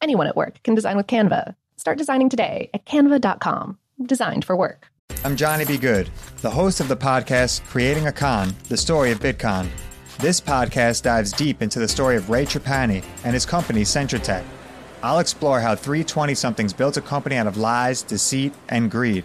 Anyone at work can design with Canva. Start designing today at canva.com. Designed for work. I'm Johnny B. Good, the host of the podcast Creating a Con, the story of Bitcon. This podcast dives deep into the story of Ray Trapani and his company Centratech. I'll explore how 320 somethings built a company out of lies, deceit, and greed.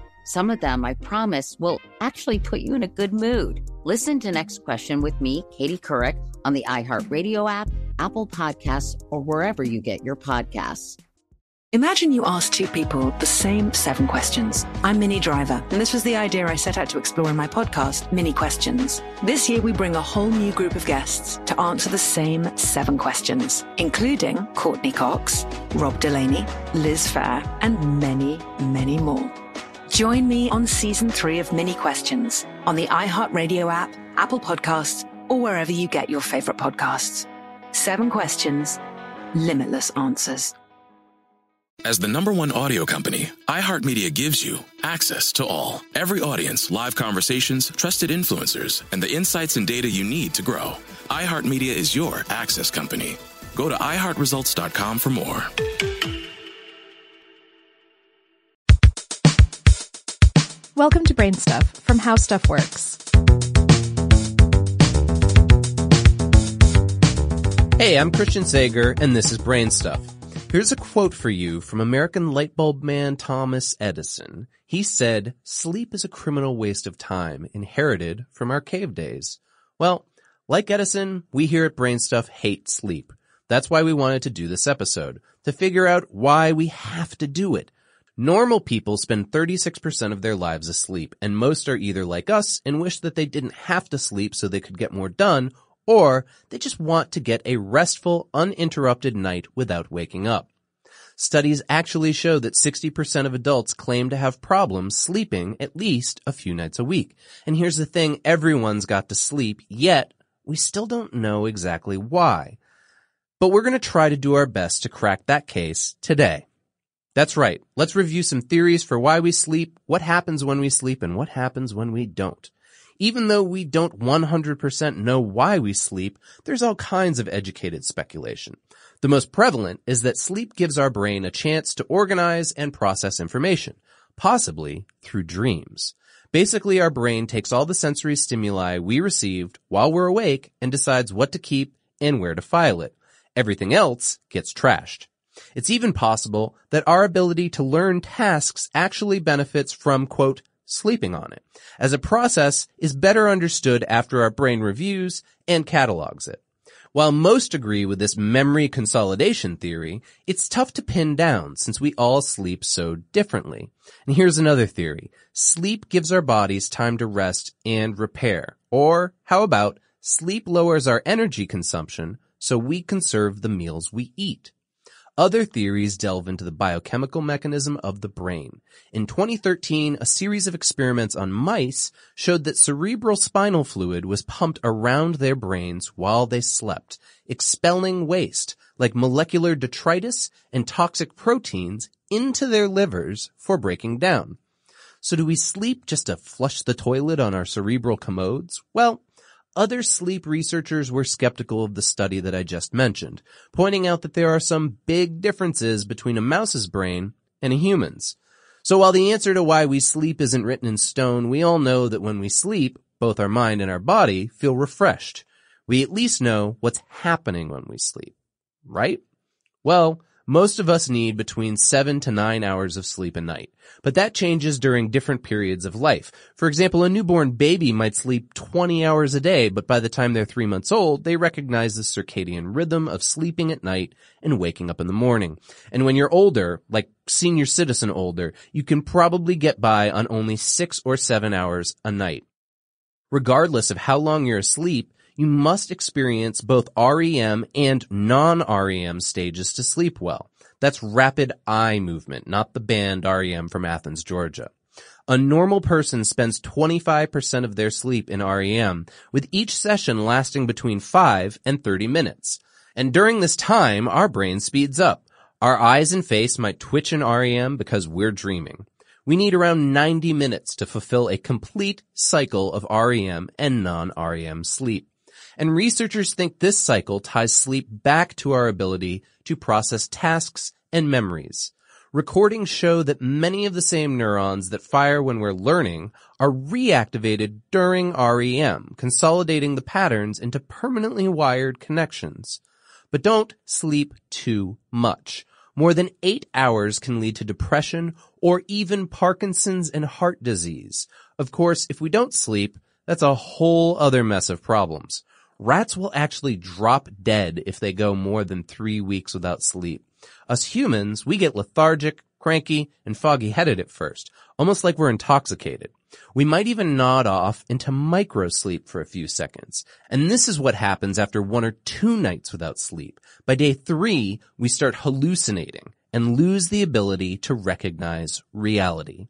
some of them, I promise, will actually put you in a good mood. Listen to Next Question with me, Katie Couric, on the iHeartRadio app, Apple Podcasts, or wherever you get your podcasts. Imagine you ask two people the same seven questions. I'm Minnie Driver, and this was the idea I set out to explore in my podcast, Minnie Questions. This year, we bring a whole new group of guests to answer the same seven questions, including Courteney Cox, Rob Delaney, Liz Phair, and many, many more. Join me on season three of Minnie Questions on the iHeartRadio app, Apple Podcasts, or wherever you get your favorite podcasts. Seven questions, limitless answers. As the number one audio company, iHeartMedia gives you access to all. Every audience, live conversations, trusted influencers, and the insights and data you need to grow. iHeartMedia is your access company. Go to iHeartResults.com for more. Welcome to Brain Stuff from How Stuff Works. Hey, I'm Christian Sager, and this is Brain Stuff. Here's a quote for you from American lightbulb man Thomas Edison. He said, sleep is a criminal waste of time inherited from our cave days. Well, like Edison, we here at Brain Stuff hate sleep. That's why we wanted to do this episode, to figure out why we have to do it Normal people spend 36% of their lives asleep, and most are either like us and wish that they didn't have to sleep so they could get more done, or they just want to get a restful, uninterrupted night without waking up. Studies actually show that 60% of adults claim to have problems sleeping at least a few nights a week. And here's the thing, everyone's got to sleep, yet we still don't know exactly why. But we're going to try to do our best to crack that case today. That's right. Let's review some theories for why we sleep, what happens when we sleep, and what happens when we don't. Even though we don't 100% know why we sleep, there's all kinds of educated speculation. The most prevalent is that sleep gives our brain a chance to organize and process information, possibly through dreams. Basically, our brain takes all the sensory stimuli we received while we're awake and decides what to keep and where to file it. Everything else gets trashed. It's even possible that our ability to learn tasks actually benefits from, quote, sleeping on it, as a process is better understood after our brain reviews and catalogs it. While most agree with this memory consolidation theory, it's tough to pin down since we all sleep so differently. And here's another theory. Sleep gives our bodies time to rest and repair. Or how about sleep lowers our energy consumption so we conserve the meals we eat? Other theories delve into the biochemical mechanism of the brain. In 2013, a series of experiments on mice showed that cerebral spinal fluid was pumped around their brains while they slept, expelling waste like molecular detritus and toxic proteins into their livers for breaking down. So do we sleep just to flush the toilet on our cerebral commodes? Well, other sleep researchers were skeptical of the study that I just mentioned, pointing out that there are some big differences between a mouse's brain and a human's. So while the answer to why we sleep isn't written in stone, we all know that when we sleep, both our mind and our body feel refreshed. We at least know what's happening when we sleep. Right? Well, most of us need between seven to nine hours of sleep a night, but that changes during different periods of life. For example, a newborn baby might sleep 20 hours a day, but by the time they're three months old, they recognize the circadian rhythm of sleeping at night and waking up in the morning. And when you're older, like senior citizen older, you can probably get by on only six or seven hours a night. Regardless of how long you're asleep, you must experience both REM and non-REM stages to sleep well. That's rapid eye movement, not the band REM from Athens, Georgia. A normal person spends 25% of their sleep in REM, with each session lasting between 5 and 30 minutes. And during this time, our brain speeds up. Our eyes and face might twitch in REM because we're dreaming. We need around 90 minutes to fulfill a complete cycle of REM and non-REM sleep. And researchers think this cycle ties sleep back to our ability to process tasks and memories. Recordings show that many of the same neurons that fire when we're learning are reactivated during REM, consolidating the patterns into permanently wired connections. But don't sleep too much. More than eight hours can lead to depression or even Parkinson's and heart disease. Of course, if we don't sleep, that's a whole other mess of problems. Rats will actually drop dead if they go more than three weeks without sleep. Us humans, we get lethargic, cranky, and foggy headed at first, almost like we're intoxicated. We might even nod off into micro sleep for a few seconds. And this is what happens after one or two nights without sleep. By day three, we start hallucinating and lose the ability to recognize reality.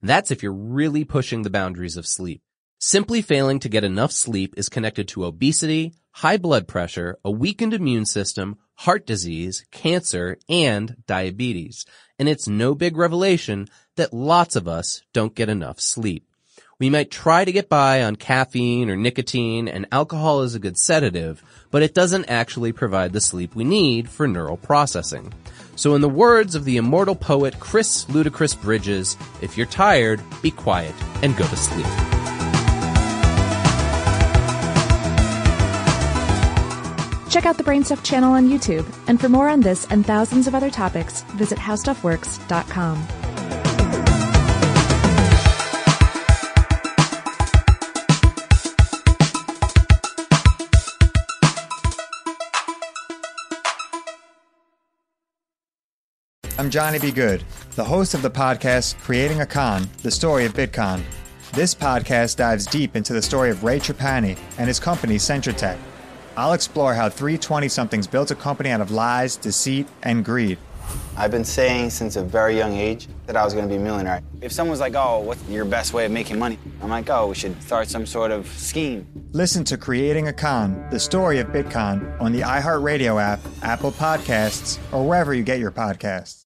That's if you're really pushing the boundaries of sleep. Simply failing to get enough sleep is connected to obesity, high blood pressure, a weakened immune system, heart disease, cancer, and diabetes. And it's no big revelation that lots of us don't get enough sleep. We might try to get by on caffeine or nicotine and alcohol is a good sedative, but it doesn't actually provide the sleep we need for neural processing. So in the words of the immortal poet Chris Ludacris Bridges, if you're tired, be quiet and go to sleep. Check out the Brainstuff channel on YouTube, and for more on this and thousands of other topics, visit howstuffworks.com. I'm Johnny B. Good, the host of the podcast Creating a Con, the story of Bitcon. This podcast dives deep into the story of Ray Trapani and his company Centratech. I'll explore how 320 somethings built a company out of lies, deceit, and greed. I've been saying since a very young age that I was going to be a millionaire. If someone's like, oh, what's your best way of making money? I'm like, oh, we should start some sort of scheme. Listen to Creating a Con, the story of Bitcon on the iHeartRadio app, Apple Podcasts, or wherever you get your podcasts.